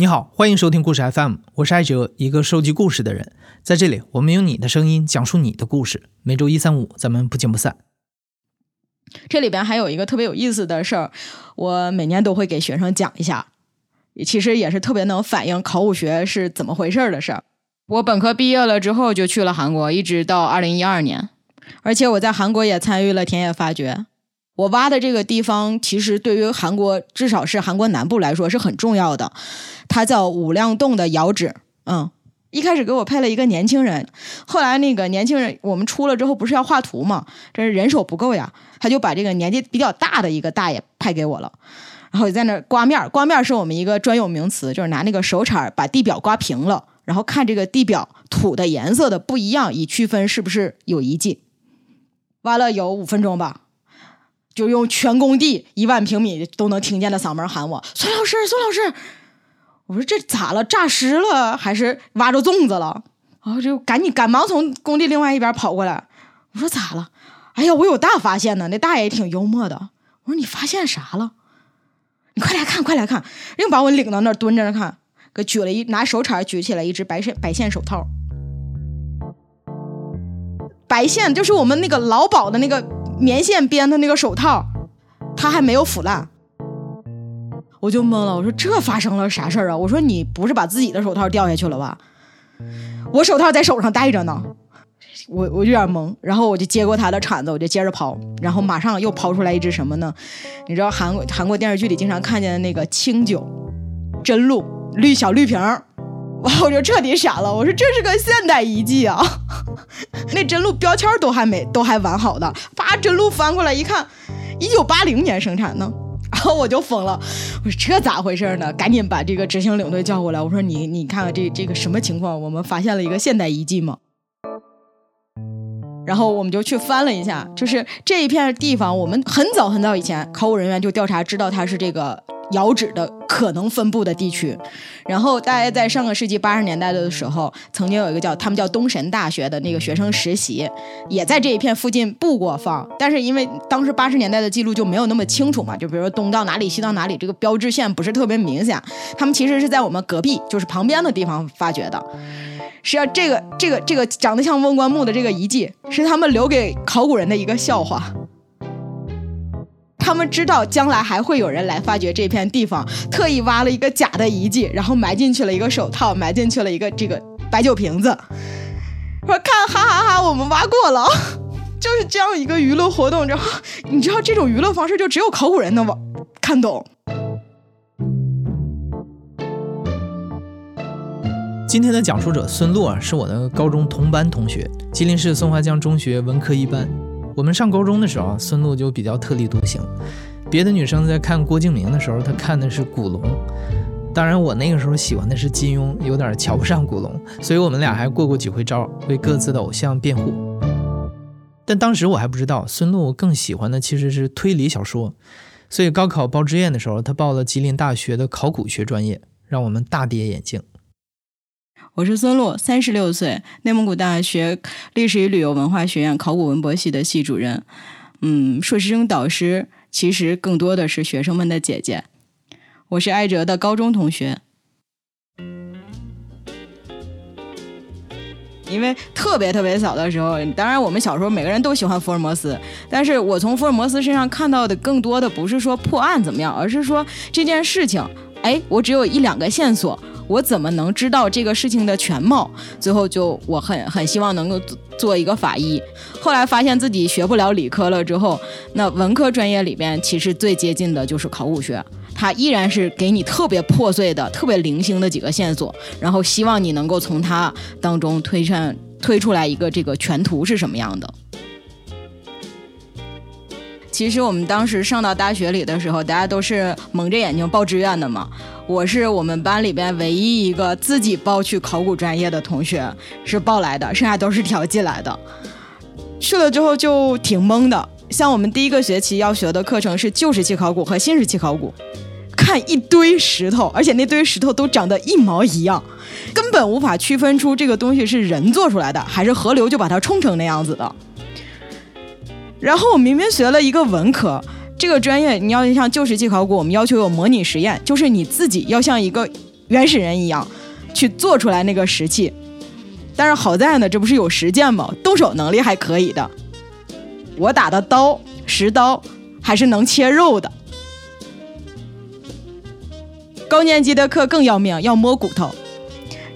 你好，欢迎收听故事 FM，我是艾哲，一个收集故事的人。在这里，我们用你的声音讲述你的故事。每周一、三、五，咱们不见不散。这里边还有一个特别有意思的事儿，我每年都会给学生讲一下。其实也是特别能反映考古学是怎么回事的事儿。我本科毕业了之后就去了韩国，一直到二零一二年，而且我在韩国也参与了田野发掘。我挖的这个地方，其实对于韩国，至少是韩国南部来说是很重要的。它叫五亮洞的窑址。嗯，一开始给我配了一个年轻人，后来那个年轻人我们出了之后，不是要画图吗？这是人手不够呀，他就把这个年纪比较大的一个大爷派给我了，然后在那刮面。刮面是我们一个专有名词，就是拿那个手铲把地表刮平了，然后看这个地表土的颜色的不一样，以区分是不是有遗迹。挖了有五分钟吧。就用全工地一万平米都能听见的嗓门喊我：“孙老师，孙老师！”我说：“这咋了？诈尸了还是挖着粽子了？”然后就赶紧赶忙从工地另外一边跑过来。我说：“咋了？”哎呀，我有大发现呢！那大爷也挺幽默的。我说：“你发现啥了？你快来看，快来看！”硬把我领到那儿蹲着那看，给举了一拿手铲举起来一只白线白线手套，白线就是我们那个劳保的那个。棉线编的那个手套，它还没有腐烂，我就懵了。我说这发生了啥事儿啊？我说你不是把自己的手套掉下去了吧？我手套在手上戴着呢，我我有点懵。然后我就接过他的铲子，我就接着刨，然后马上又刨出来一只什么呢？你知道韩国韩国电视剧里经常看见的那个清酒真露绿小绿瓶儿。我就彻底傻了，我说这是个现代遗迹啊，那真露标签都还没都还完好的，把真露翻过来一看，一九八零年生产呢，然后我就疯了，我说这咋回事呢？赶紧把这个执行领队叫过来，我说你你看看这这个什么情况？我们发现了一个现代遗迹吗？然后我们就去翻了一下，就是这一片地方，我们很早很早以前考古人员就调查，知道它是这个。窑址的可能分布的地区，然后大概在上个世纪八十年代的时候，曾经有一个叫他们叫东神大学的那个学生实习，也在这一片附近布过放，但是因为当时八十年代的记录就没有那么清楚嘛，就比如说东到哪里西到哪里，这个标志线不是特别明显，他们其实是在我们隔壁，就是旁边的地方发掘的。实际上，这个这个这个长得像瓮棺木的这个遗迹，是他们留给考古人的一个笑话。他们知道将来还会有人来发掘这片地方，特意挖了一个假的遗迹，然后埋进去了一个手套，埋进去了一个这个白酒瓶子。说看，哈哈哈，我们挖过了，就是这样一个娱乐活动。然后你知道这种娱乐方式就只有考古人能玩看懂。今天的讲述者孙璐啊，是我的高中同班同学，吉林市松花江中学文科一班。我们上高中的时候，孙璐就比较特立独行。别的女生在看郭敬明的时候，她看的是古龙。当然，我那个时候喜欢的是金庸，有点瞧不上古龙，所以我们俩还过过几回招，为各自的偶像辩护。但当时我还不知道，孙璐更喜欢的其实是推理小说。所以高考报志愿的时候，他报了吉林大学的考古学专业，让我们大跌眼镜。我是孙璐，三十六岁，内蒙古大学历史与旅游文化学院考古文博系的系主任。嗯，硕士生导师其实更多的是学生们的姐姐。我是艾哲的高中同学。因为特别特别小的时候，当然我们小时候每个人都喜欢福尔摩斯，但是我从福尔摩斯身上看到的更多的不是说破案怎么样，而是说这件事情，哎，我只有一两个线索。我怎么能知道这个事情的全貌？最后就我很很希望能够做一个法医。后来发现自己学不了理科了之后，那文科专业里边其实最接近的就是考古学，它依然是给你特别破碎的、特别零星的几个线索，然后希望你能够从它当中推算推出来一个这个全图是什么样的。其实我们当时上到大学里的时候，大家都是蒙着眼睛报志愿的嘛。我是我们班里边唯一一个自己报去考古专业的同学，是报来的，剩下都是调剂来的。去了之后就挺懵的，像我们第一个学期要学的课程是旧石器考古和新石器考古，看一堆石头，而且那堆石头都长得一毛一样，根本无法区分出这个东西是人做出来的，还是河流就把它冲成那样子的。然后我明明学了一个文科。这个专业你要像旧石器考古，我们要求有模拟实验，就是你自己要像一个原始人一样去做出来那个石器。但是好在呢，这不是有实践吗？动手能力还可以的。我打的刀，石刀还是能切肉的。高年级的课更要命，要摸骨头，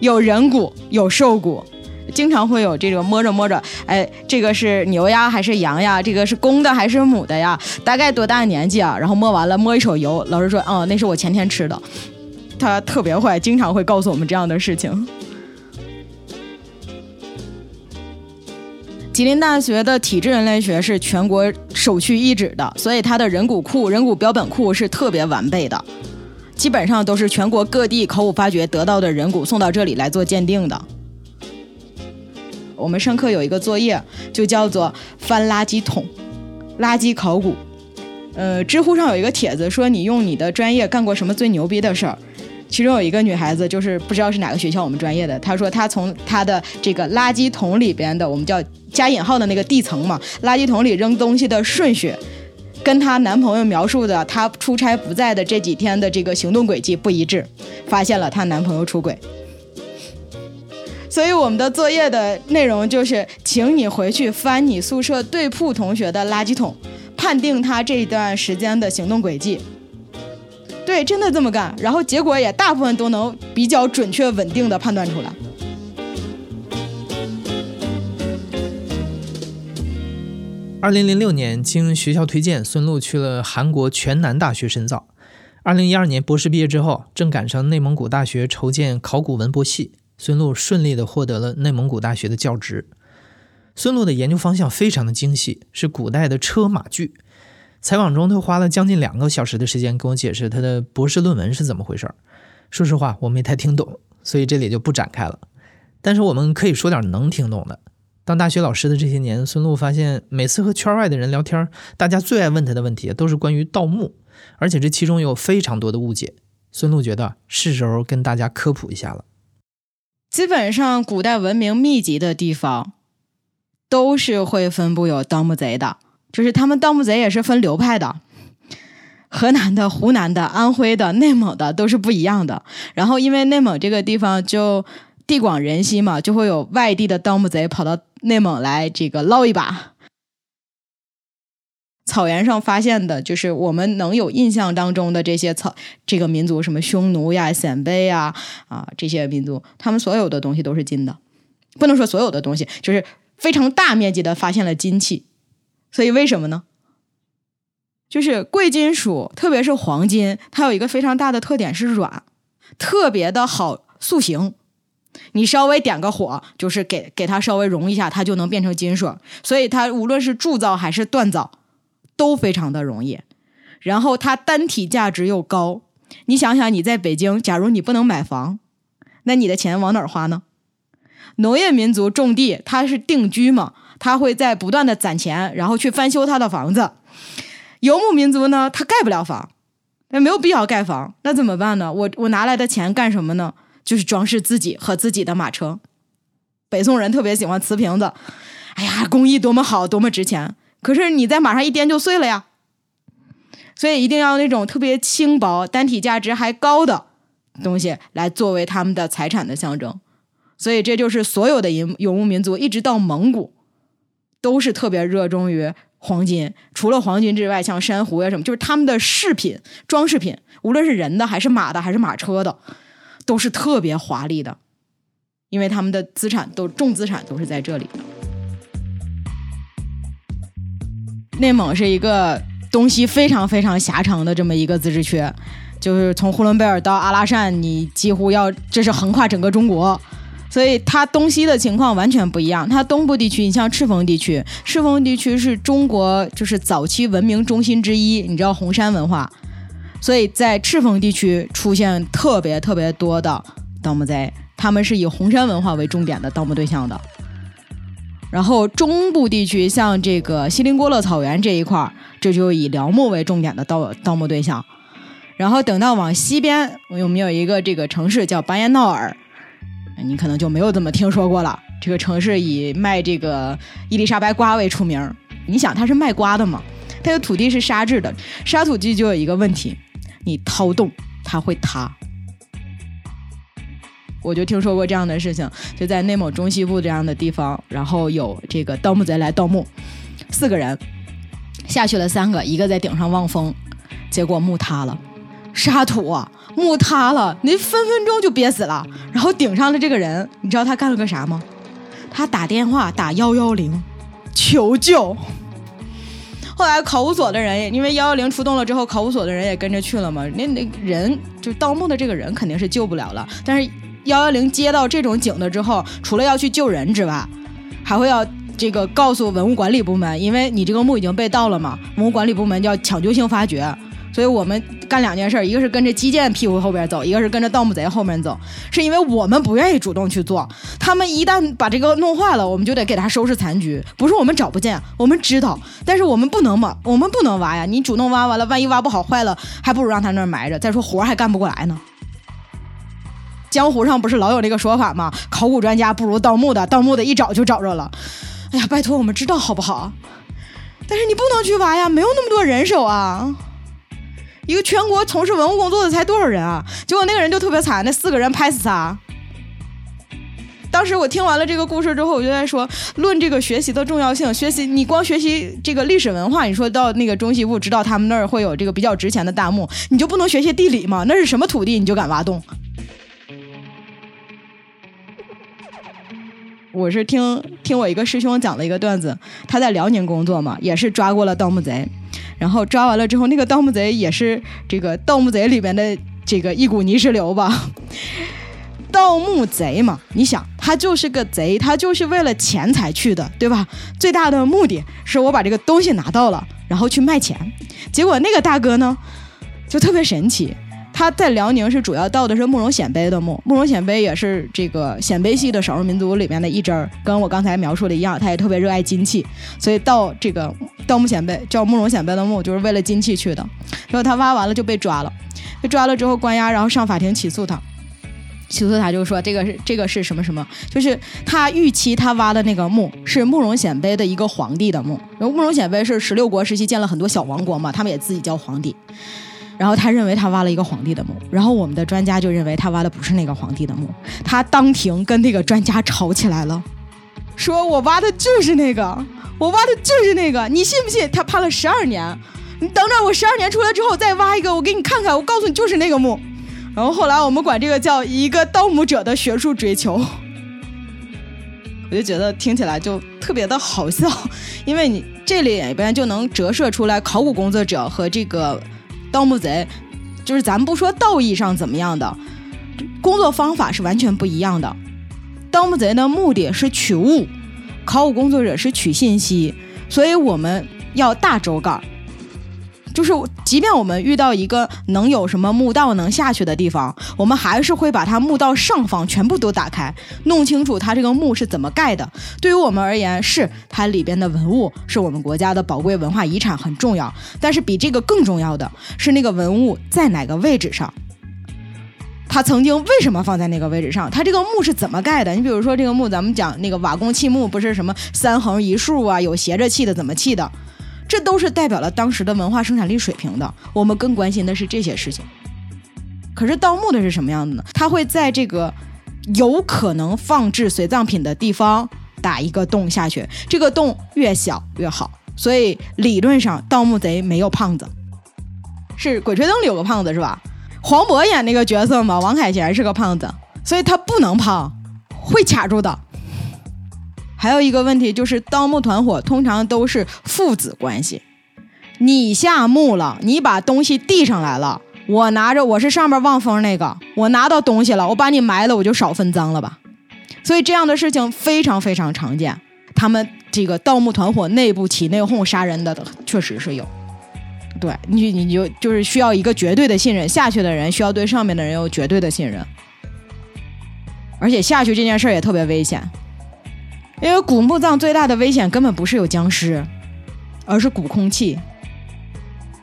有人骨，有兽骨。经常会有这个摸着摸着，哎，这个是牛呀还是羊呀？这个是公的还是母的呀？大概多大年纪啊？然后摸完了，摸一手油，老师说，哦，那是我前天吃的。他特别坏，经常会告诉我们这样的事情。吉林大学的体质人类学是全国首屈一指的，所以它的人骨库、人骨标本库是特别完备的，基本上都是全国各地考古发掘得到的人骨送到这里来做鉴定的。我们上课有一个作业，就叫做翻垃圾桶、垃圾考古。呃，知乎上有一个帖子说，你用你的专业干过什么最牛逼的事儿？其中有一个女孩子，就是不知道是哪个学校我们专业的，她说她从她的这个垃圾桶里边的，我们叫加引号的那个地层嘛，垃圾桶里扔东西的顺序，跟她男朋友描述的她出差不在的这几天的这个行动轨迹不一致，发现了她男朋友出轨。所以我们的作业的内容就是，请你回去翻你宿舍对铺同学的垃圾桶，判定他这一段时间的行动轨迹。对，真的这么干，然后结果也大部分都能比较准确稳定的判断出来。二零零六年，经学校推荐，孙露去了韩国全南大学深造。二零一二年博士毕业之后，正赶上内蒙古大学筹建考古文博系。孙路顺利地获得了内蒙古大学的教职。孙路的研究方向非常的精细，是古代的车马具。采访中，他花了将近两个小时的时间跟我解释他的博士论文是怎么回事儿。说实话，我没太听懂，所以这里就不展开了。但是我们可以说点能听懂的。当大学老师的这些年，孙路发现每次和圈外的人聊天，大家最爱问他的问题都是关于盗墓，而且这其中有非常多的误解。孙路觉得是时候跟大家科普一下了。基本上，古代文明密集的地方，都是会分布有盗墓贼的。就是他们盗墓贼也是分流派的，河南的、湖南的、安徽的、内蒙的都是不一样的。然后，因为内蒙这个地方就地广人稀嘛，就会有外地的盗墓贼跑到内蒙来这个捞一把。草原上发现的，就是我们能有印象当中的这些草，这个民族什么匈奴呀、鲜卑呀啊这些民族，他们所有的东西都是金的，不能说所有的东西，就是非常大面积的发现了金器。所以为什么呢？就是贵金属，特别是黄金，它有一个非常大的特点是软，特别的好塑形。你稍微点个火，就是给给它稍微融一下，它就能变成金属。所以它无论是铸造还是锻造。都非常的容易，然后它单体价值又高。你想想，你在北京，假如你不能买房，那你的钱往哪儿花呢？农业民族种地，他是定居嘛，他会在不断的攒钱，然后去翻修他的房子。游牧民族呢，他盖不了房，那没有必要盖房，那怎么办呢？我我拿来的钱干什么呢？就是装饰自己和自己的马车。北宋人特别喜欢瓷瓶子，哎呀，工艺多么好，多么值钱。可是你在马上一颠就碎了呀，所以一定要那种特别轻薄、单体价值还高的东西来作为他们的财产的象征。所以这就是所有的游游牧民族，一直到蒙古，都是特别热衷于黄金。除了黄金之外，像珊瑚呀什么，就是他们的饰品、装饰品，无论是人的还是马的还是马车的，都是特别华丽的，因为他们的资产都重资产都是在这里。内蒙是一个东西非常非常狭长的这么一个自治区，就是从呼伦贝尔到阿拉善，你几乎要这是横跨整个中国，所以它东西的情况完全不一样。它东部地区，你像赤峰地区，赤峰地区是中国就是早期文明中心之一，你知道红山文化，所以在赤峰地区出现特别特别多的盗墓贼，他们是以红山文化为重点的盗墓对象的。然后中部地区，像这个锡林郭勒草原这一块儿，这就以辽墓为重点的盗盗墓对象。然后等到往西边，我们有一个这个城市叫巴彦淖尔，你可能就没有怎么听说过了。这个城市以卖这个伊丽莎白瓜为出名。你想它是卖瓜的嘛？它的土地是沙质的，沙土地就有一个问题，你掏洞它会塌。我就听说过这样的事情，就在内蒙中西部这样的地方，然后有这个盗墓贼来盗墓，四个人下去了，三个，一个在顶上望风，结果墓塌了，沙土啊，墓塌了，那分分钟就憋死了。然后顶上的这个人，你知道他干了个啥吗？他打电话打幺幺零求救。后来考古所的人，因为幺幺零出动了之后，考古所的人也跟着去了嘛。那那人就盗墓的这个人肯定是救不了了。但是幺幺零接到这种警的之后，除了要去救人之外，还会要这个告诉文物管理部门，因为你这个墓已经被盗了嘛，文物管理部门要抢救性发掘。所以我们干两件事，一个是跟着基建屁股后边走，一个是跟着盗墓贼后面走。是因为我们不愿意主动去做，他们一旦把这个弄坏了，我们就得给他收拾残局。不是我们找不见，我们知道，但是我们不能嘛，我们不能挖呀。你主动挖完了，万一挖不好坏了，还不如让他那儿埋着。再说活还干不过来呢。江湖上不是老有那个说法吗？考古专家不如盗墓的，盗墓的一找就找着了。哎呀，拜托我们知道好不好？但是你不能去挖呀，没有那么多人手啊。一个全国从事文物工作的才多少人啊？结果那个人就特别惨，那四个人拍死他。当时我听完了这个故事之后，我就在说，论这个学习的重要性，学习你光学习这个历史文化，你说到那个中西部，知道他们那儿会有这个比较值钱的大墓，你就不能学习地理吗？那是什么土地，你就敢挖洞？我是听听我一个师兄讲了一个段子，他在辽宁工作嘛，也是抓过了盗墓贼。然后抓完了之后，那个盗墓贼也是这个盗墓贼里边的这个一股泥石流吧。盗墓贼嘛，你想，他就是个贼，他就是为了钱才去的，对吧？最大的目的是我把这个东西拿到了，然后去卖钱。结果那个大哥呢，就特别神奇。他在辽宁是主要盗的是慕容鲜卑的墓，慕容鲜卑也是这个鲜卑系的少数民族里面的一支儿，跟我刚才描述的一样，他也特别热爱金器，所以盗这个盗墓鲜卑叫慕容鲜卑的墓，就是为了金器去的。然后他挖完了就被抓了，被抓了之后关押，然后上法庭起诉他，起诉他就说这个是这个是什么什么，就是他预期他挖的那个墓是慕容鲜卑的一个皇帝的墓，然后慕容鲜卑是十六国时期建了很多小王国嘛，他们也自己叫皇帝。然后他认为他挖了一个皇帝的墓，然后我们的专家就认为他挖的不是那个皇帝的墓，他当庭跟那个专家吵起来了，说我挖的就是那个，我挖的就是那个，你信不信？他判了十二年，你等着我十二年出来之后再挖一个，我给你看看，我告诉你就是那个墓。然后后来我们管这个叫一个盗墓者的学术追求，我就觉得听起来就特别的好笑，因为你这里边就能折射出来考古工作者和这个。盗墓贼，就是咱不说道义上怎么样的，工作方法是完全不一样的。盗墓贼的目的是取物，考古工作者是取信息，所以我们要大周告。就是，即便我们遇到一个能有什么墓道能下去的地方，我们还是会把它墓道上方全部都打开，弄清楚它这个墓是怎么盖的。对于我们而言，是它里边的文物是我们国家的宝贵文化遗产，很重要。但是比这个更重要的是那个文物在哪个位置上，它曾经为什么放在那个位置上？它这个墓是怎么盖的？你比如说这个墓，咱们讲那个瓦工砌墓，不是什么三横一竖啊，有斜着砌的，怎么砌的？这都是代表了当时的文化生产力水平的，我们更关心的是这些事情。可是盗墓的是什么样的呢？他会在这个有可能放置随葬品的地方打一个洞下去，这个洞越小越好。所以理论上盗墓贼没有胖子，是《鬼吹灯》里有个胖子是吧？黄渤演那个角色嘛，王凯贤是个胖子，所以他不能胖，会卡住的。还有一个问题就是，盗墓团伙通常都是父子关系。你下墓了，你把东西递上来了，我拿着，我是上面望风那个，我拿到东西了，我把你埋了，我就少分赃了吧。所以这样的事情非常非常常见。他们这个盗墓团伙内部起内讧杀人的，确实是有。对你，你就就是需要一个绝对的信任，下去的人需要对上面的人有绝对的信任，而且下去这件事儿也特别危险。因为古墓葬最大的危险根本不是有僵尸，而是古空气。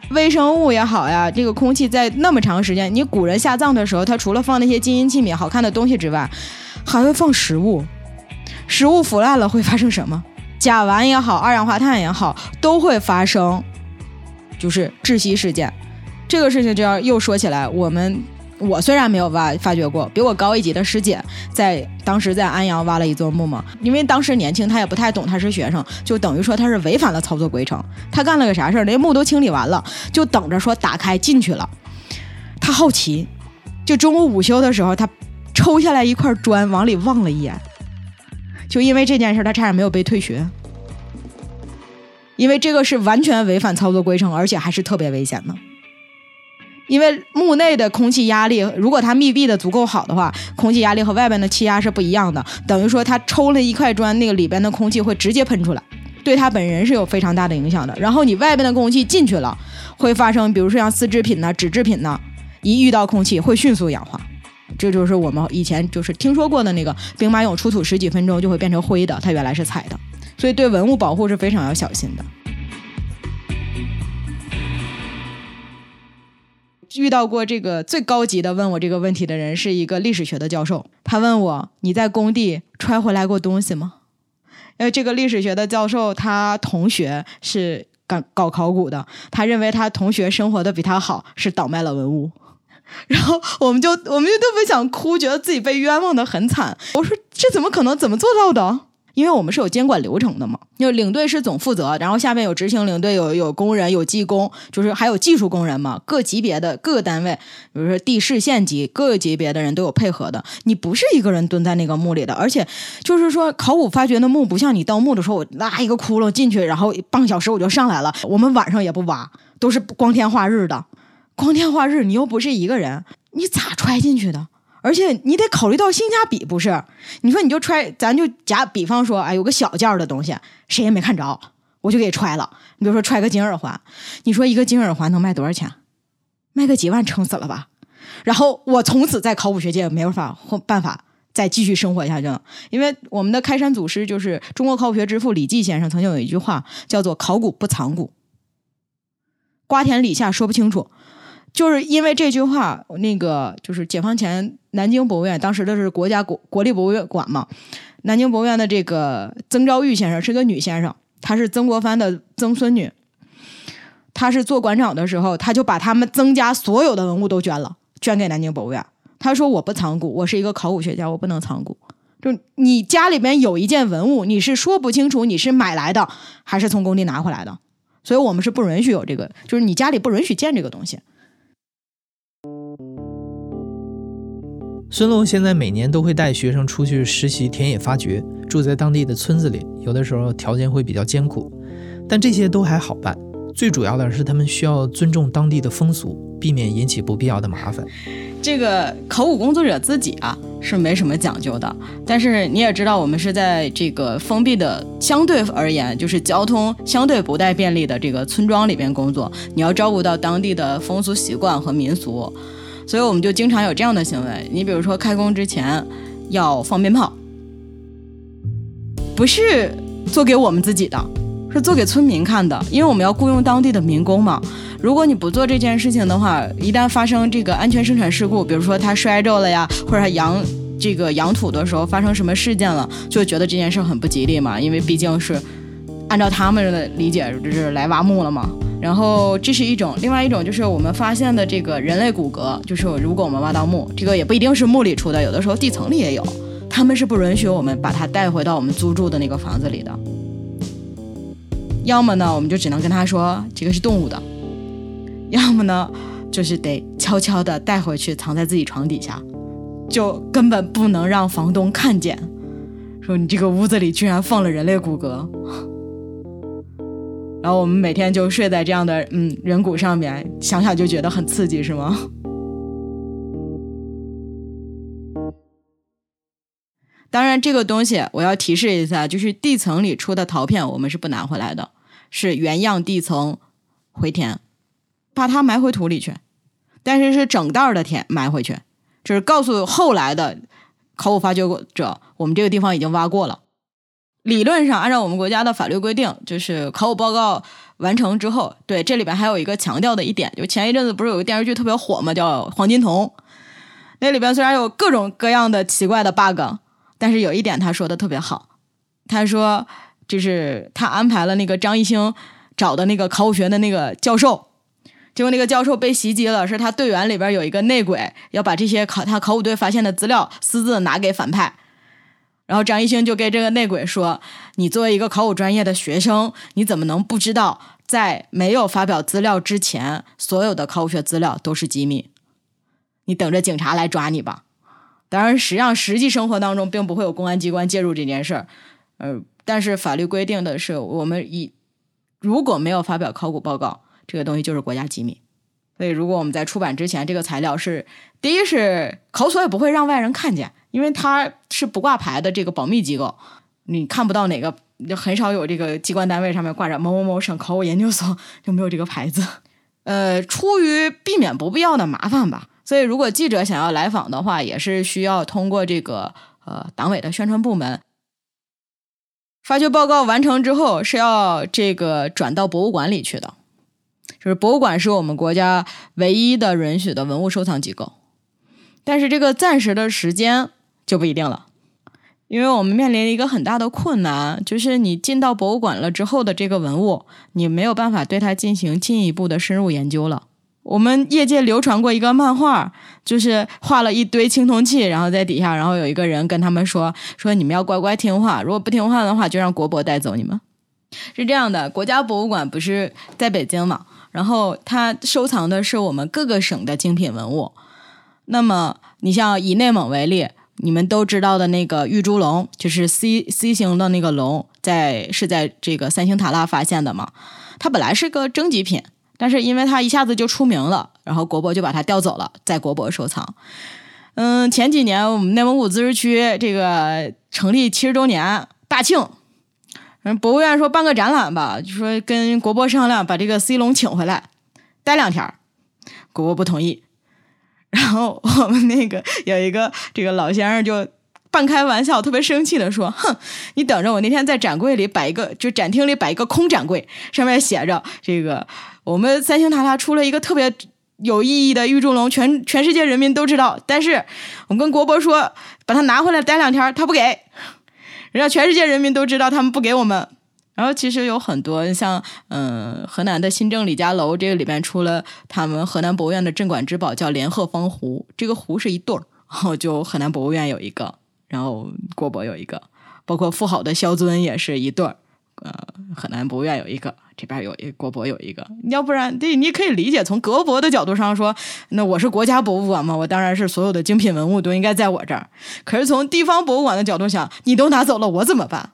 微生物也好呀，这个空气在那么长时间，你古人下葬的时候，他除了放那些金银器皿、好看的东西之外，还会放食物。食物腐烂了会发生什么？甲烷也好，二氧化碳也好，都会发生，就是窒息事件。这个事情就要又说起来，我们我虽然没有挖发掘过，比我高一级的师姐在当时在安阳挖了一座墓嘛，因为当时年轻，她也不太懂，她是学生，就等于说她是违反了操作规程。她干了个啥事儿？那墓都清理完了，就等着说打开进去了。她好奇，就中午午休的时候，她抽下来一块砖往里望了一眼，就因为这件事，她差点没有被退学。因为这个是完全违反操作规程，而且还是特别危险的。因为墓内的空气压力，如果它密闭的足够好的话，空气压力和外边的气压是不一样的。等于说，它抽了一块砖，那个里边的空气会直接喷出来，对他本人是有非常大的影响的。然后你外边的空气进去了，会发生，比如说像丝织品呐、纸制品呐，一遇到空气会迅速氧化。这就是我们以前就是听说过的那个兵马俑出土十几分钟就会变成灰的，它原来是彩的。所以对文物保护是非常要小心的。遇到过这个最高级的问我这个问题的人是一个历史学的教授，他问我：“你在工地揣回来过东西吗？”因为这个历史学的教授他同学是搞搞考古的，他认为他同学生活的比他好，是倒卖了文物。然后我们就我们就特别想哭，觉得自己被冤枉的很惨。我说：“这怎么可能？怎么做到的？”因为我们是有监管流程的嘛，就领队是总负责，然后下面有执行领队，有有工人，有技工，就是还有技术工人嘛。各级别的各个单位，比如说地市县级各级别的人都有配合的。你不是一个人蹲在那个墓里的，而且就是说考古发掘的墓不像你盗墓的时候，我拉一个窟窿进去，然后半个小时我就上来了。我们晚上也不挖，都是光天化日的，光天化日，你又不是一个人，你咋揣进去的？而且你得考虑到性价比，不是？你说你就揣，咱就假比方说，哎，有个小件的东西，谁也没看着，我就给揣了。你比如说揣个金耳环，你说一个金耳环能卖多少钱？卖个几万撑死了吧？然后我从此在考古学界没有法或办法再继续生活下去了，因为我们的开山祖师就是中国考古学之父李济先生曾经有一句话叫做“考古不藏古”，瓜田李下说不清楚。就是因为这句话，那个就是解放前南京博物院，当时的是国家国国立博物院馆嘛。南京博物院的这个曾昭玉先生是个女先生，她是曾国藩的曾孙女。她是做馆长的时候，她就把他们曾家所有的文物都捐了，捐给南京博物院。他说：“我不藏古，我是一个考古学家，我不能藏古。就你家里边有一件文物，你是说不清楚你是买来的还是从工地拿回来的，所以我们是不允许有这个，就是你家里不允许建这个东西。”孙龙现在每年都会带学生出去实习田野发掘，住在当地的村子里，有的时候条件会比较艰苦，但这些都还好办。最主要的是他们需要尊重当地的风俗，避免引起不必要的麻烦。这个考古工作者自己啊是没什么讲究的，但是你也知道，我们是在这个封闭的、相对而言就是交通相对不太便利的这个村庄里边工作，你要照顾到当地的风俗习惯和民俗。所以我们就经常有这样的行为，你比如说开工之前要放鞭炮，不是做给我们自己的，是做给村民看的，因为我们要雇佣当地的民工嘛。如果你不做这件事情的话，一旦发生这个安全生产事故，比如说他摔着了呀，或者他扬这个扬土的时候发生什么事件了，就觉得这件事很不吉利嘛，因为毕竟是按照他们的理解，这是来挖墓了嘛。然后这是一种，另外一种就是我们发现的这个人类骨骼，就是如果我们挖到墓，这个也不一定是墓里出的，有的时候地层里也有，他们是不允许我们把它带回到我们租住的那个房子里的。要么呢，我们就只能跟他说这个是动物的；要么呢，就是得悄悄的带回去藏在自己床底下，就根本不能让房东看见，说你这个屋子里居然放了人类骨骼。然后我们每天就睡在这样的嗯人骨上面，想想就觉得很刺激，是吗？当然，这个东西我要提示一下，就是地层里出的陶片，我们是不拿回来的，是原样地层回填，把它埋回土里去。但是是整袋的填埋回去，就是告诉后来的考古发掘者，我们这个地方已经挖过了。理论上，按照我们国家的法律规定，就是考古报告完成之后，对这里边还有一个强调的一点，就前一阵子不是有个电视剧特别火嘛，叫《黄金瞳》。那里边虽然有各种各样的奇怪的 bug，但是有一点他说的特别好。他说，就是他安排了那个张艺兴找的那个考古学的那个教授，结果那个教授被袭击了，是他队员里边有一个内鬼，要把这些考他考古队发现的资料私自拿给反派。然后张艺兴就跟这个内鬼说：“你作为一个考古专业的学生，你怎么能不知道，在没有发表资料之前，所有的考古学资料都是机密？你等着警察来抓你吧。”当然，实际上实际生活当中并不会有公安机关介入这件事儿。呃，但是法律规定的是，我们以如果没有发表考古报告。这个东西就是国家机密，所以如果我们在出版之前，这个材料是第一是考所也不会让外人看见，因为它是不挂牌的这个保密机构，你看不到哪个，就很少有这个机关单位上面挂着某某某省考古研究所就没有这个牌子。呃，出于避免不必要的麻烦吧，所以如果记者想要来访的话，也是需要通过这个呃党委的宣传部门发掘报告完成之后，是要这个转到博物馆里去的。就是博物馆是我们国家唯一的允许的文物收藏机构，但是这个暂时的时间就不一定了，因为我们面临一个很大的困难，就是你进到博物馆了之后的这个文物，你没有办法对它进行进一步的深入研究了。我们业界流传过一个漫画，就是画了一堆青铜器，然后在底下，然后有一个人跟他们说：“说你们要乖乖听话，如果不听话的话，就让国博带走你们。”是这样的，国家博物馆不是在北京嘛？然后它收藏的是我们各个省的精品文物。那么，你像以内蒙为例，你们都知道的那个玉猪龙，就是 C C 型的那个龙，在是在这个三星塔拉发现的嘛？它本来是个征集品，但是因为它一下子就出名了，然后国博就把它调走了，在国博收藏。嗯，前几年我们内蒙古自治区这个成立七十周年大庆。嗯，博物院说办个展览吧，就说跟国博商量，把这个 C 龙请回来待两天国博不同意。然后我们那个有一个这个老先生就半开玩笑，特别生气的说：“哼，你等着，我那天在展柜里摆一个，就展厅里摆一个空展柜，上面写着这个我们三星塔塔出了一个特别有意义的玉柱龙，全全世界人民都知道。但是我们跟国博说，把它拿回来待两天，他不给。”人家全世界人民都知道，他们不给我们。然后其实有很多像，嗯，河南的新郑李家楼，这个里边出了他们河南博物院的镇馆之宝，叫连鹤方壶。这个壶是一对儿，然后就河南博物院有一个，然后国博有一个，包括富好的萧尊也是一对儿。呃，河南博物院有一个，这边有一国博有一个，要不然对，你可以理解从国博的角度上说，那我是国家博物馆嘛，我当然是所有的精品文物都应该在我这儿。可是从地方博物馆的角度想，你都拿走了，我怎么办？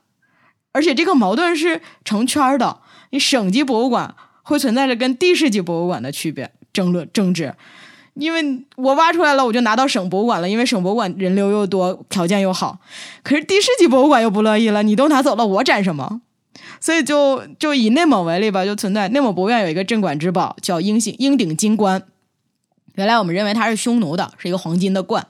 而且这个矛盾是成圈的，你省级博物馆会存在着跟地市级博物馆的区别争论争执，因为我挖出来了，我就拿到省博物馆了，因为省博物馆人流又多，条件又好。可是地市级博物馆又不乐意了，你都拿走了，我展什么？所以就就以内蒙为例吧，就存在内蒙博物院有一个镇馆之宝叫鹰形鹰顶金冠，原来我们认为它是匈奴的，是一个黄金的冠。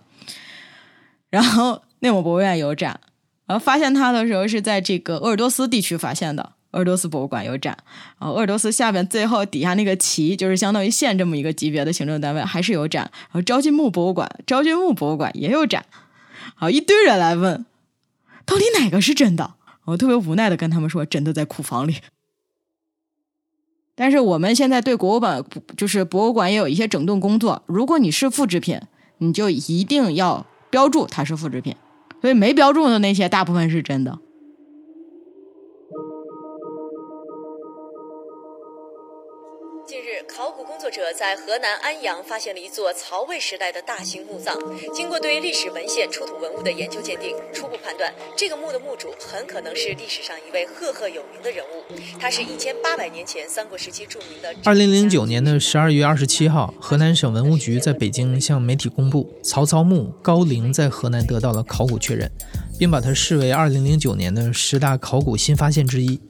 然后内蒙博物院有展，然后发现它的时候是在这个鄂尔多斯地区发现的，鄂尔多斯博物馆有展。然后鄂尔多斯下边最后底下那个旗，就是相当于县这么一个级别的行政单位，还是有展。然后昭君墓博物馆，昭君墓博物馆也有展。好，一堆人来问，到底哪个是真的？我特别无奈的跟他们说，真的在库房里。但是我们现在对国物馆，就是博物馆也有一些整顿工作。如果你是复制品，你就一定要标注它是复制品。所以没标注的那些，大部分是真的。作者在河南安阳发现了一座曹魏时代的大型墓葬。经过对历史文献、出土文物的研究鉴定，初步判断这个墓的墓主很可能是历史上一位赫赫有名的人物。他是一千八百年前三国时期著名的。二零零九年的十二月二十七号，河南省文物局在北京向媒体公布，曹操墓高陵在河南得到了考古确认，并把它视为二零零九年的十大考古新发现之一。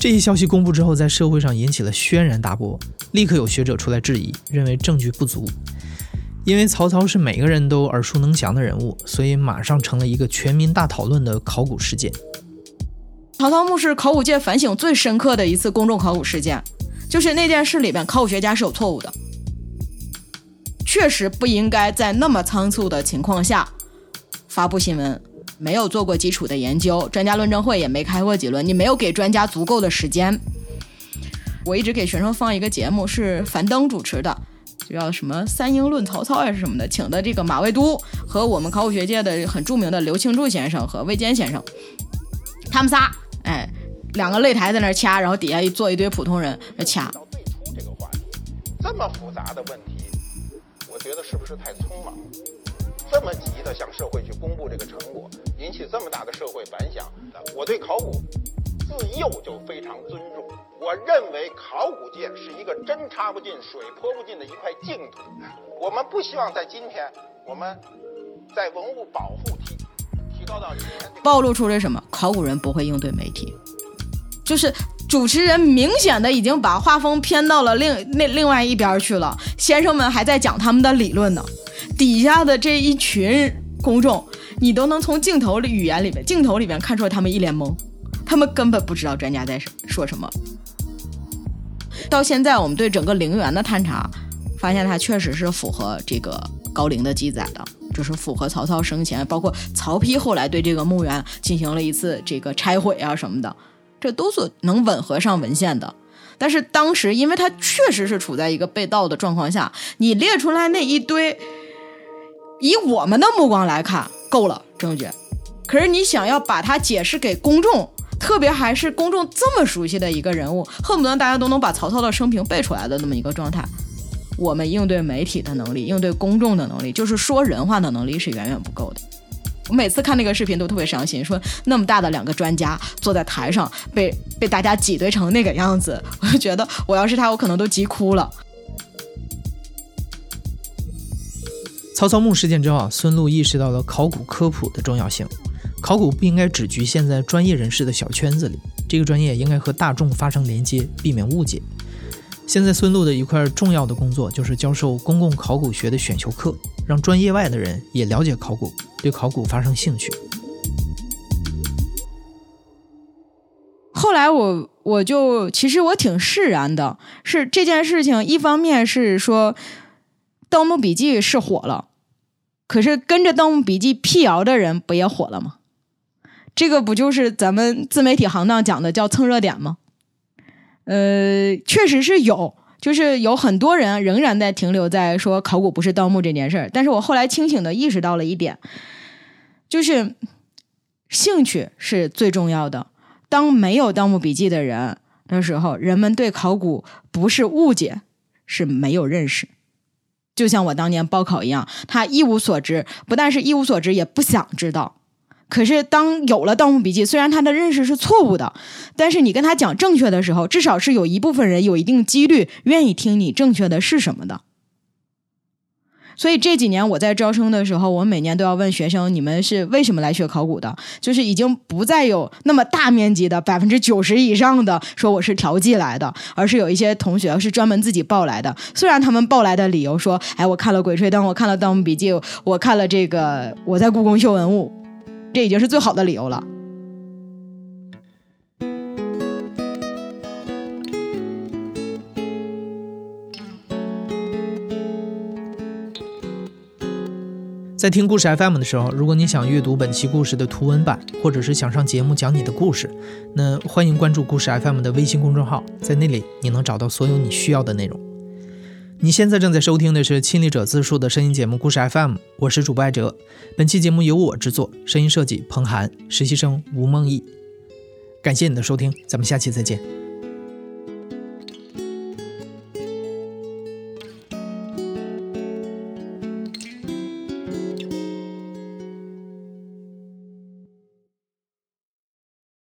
这一消息公布之后，在社会上引起了轩然大波，立刻有学者出来质疑，认为证据不足。因为曹操是每个人都耳熟能详的人物，所以马上成了一个全民大讨论的考古事件。曹操墓是考古界反省最深刻的一次公众考古事件，就是那件事里边，考古学家是有错误的，确实不应该在那么仓促的情况下发布新闻。没有做过基础的研究，专家论证会也没开过几轮，你没有给专家足够的时间。我一直给学生放一个节目，是樊登主持的，就叫什么“三英论曹操”还是什么的，请的这个马未都和我们考古学界的很著名的刘庆柱先生和魏坚先生，他们仨，哎，两个擂台在那掐，然后底下一坐一堆普通人来掐。到最初这个话题，这么复杂的问题，我觉得是不是太匆忙？这么急的向社会去公布这个成果，引起这么大的社会反响，我对考古自幼就非常尊重。我认为考古界是一个针插不进、水泼不进的一块净土。我们不希望在今天，我们在文物保护提提高到以前这个暴露出了什么？考古人不会应对媒体，就是主持人明显的已经把画风偏到了另那另外一边去了。先生们还在讲他们的理论呢，底下的这一群公众，你都能从镜头里语言里面、镜头里面看出来他们一脸懵，他们根本不知道专家在说说什么。到现在，我们对整个陵园的探查，发现它确实是符合这个高陵的记载的，就是符合曹操生前，包括曹丕后来对这个墓园进行了一次这个拆毁啊什么的，这都是能吻合上文献的。但是当时，因为它确实是处在一个被盗的状况下，你列出来那一堆，以我们的目光来看，够了证据。可是你想要把它解释给公众，特别还是公众这么熟悉的一个人物，恨不得大家都能把曹操的生平背出来的那么一个状态，我们应对媒体的能力、应对公众的能力，就是说人话的能力是远远不够的。我每次看那个视频都特别伤心，说那么大的两个专家坐在台上，被被大家挤兑成那个样子，我就觉得我要是他，我可能都急哭了。曹操墓事件之后啊，孙禄意识到了考古科普的重要性。考古不应该只局限在专业人士的小圈子里，这个专业应该和大众发生连接，避免误解。现在孙禄的一块重要的工作就是教授公共考古学的选修课，让专业外的人也了解考古，对考古发生兴趣。后来我我就其实我挺释然的，是这件事情，一方面是说《盗墓笔记》是火了，可是跟着《盗墓笔记》辟谣的人不也火了吗？这个不就是咱们自媒体行当讲的叫蹭热点吗？呃，确实是有，就是有很多人仍然在停留在说考古不是盗墓这件事儿。但是我后来清醒的意识到了一点，就是兴趣是最重要的。当没有《盗墓笔记》的人的时候，人们对考古不是误解，是没有认识。就像我当年报考一样，他一无所知，不但是一无所知，也不想知道。可是当有了《盗墓笔记》，虽然他的认识是错误的，但是你跟他讲正确的时候，至少是有一部分人有一定几率愿意听你正确的是什么的。所以这几年我在招生的时候，我每年都要问学生：你们是为什么来学考古的？就是已经不再有那么大面积的百分之九十以上的说我是调剂来的，而是有一些同学是专门自己报来的。虽然他们报来的理由说：哎，我看了《鬼吹灯》，我看了《盗墓笔记》，我看了这个，我在故宫修文物，这已经是最好的理由了。在听故事 FM 的时候，如果你想阅读本期故事的图文版，或者是想上节目讲你的故事，那欢迎关注故事 FM 的微信公众号，在那里你能找到所有你需要的内容。你现在正在收听的是亲历者自述的声音节目《故事 FM》，我是主播艾哲。本期节目由我制作，声音设计彭涵，实习生吴梦毅。感谢你的收听，咱们下期再见。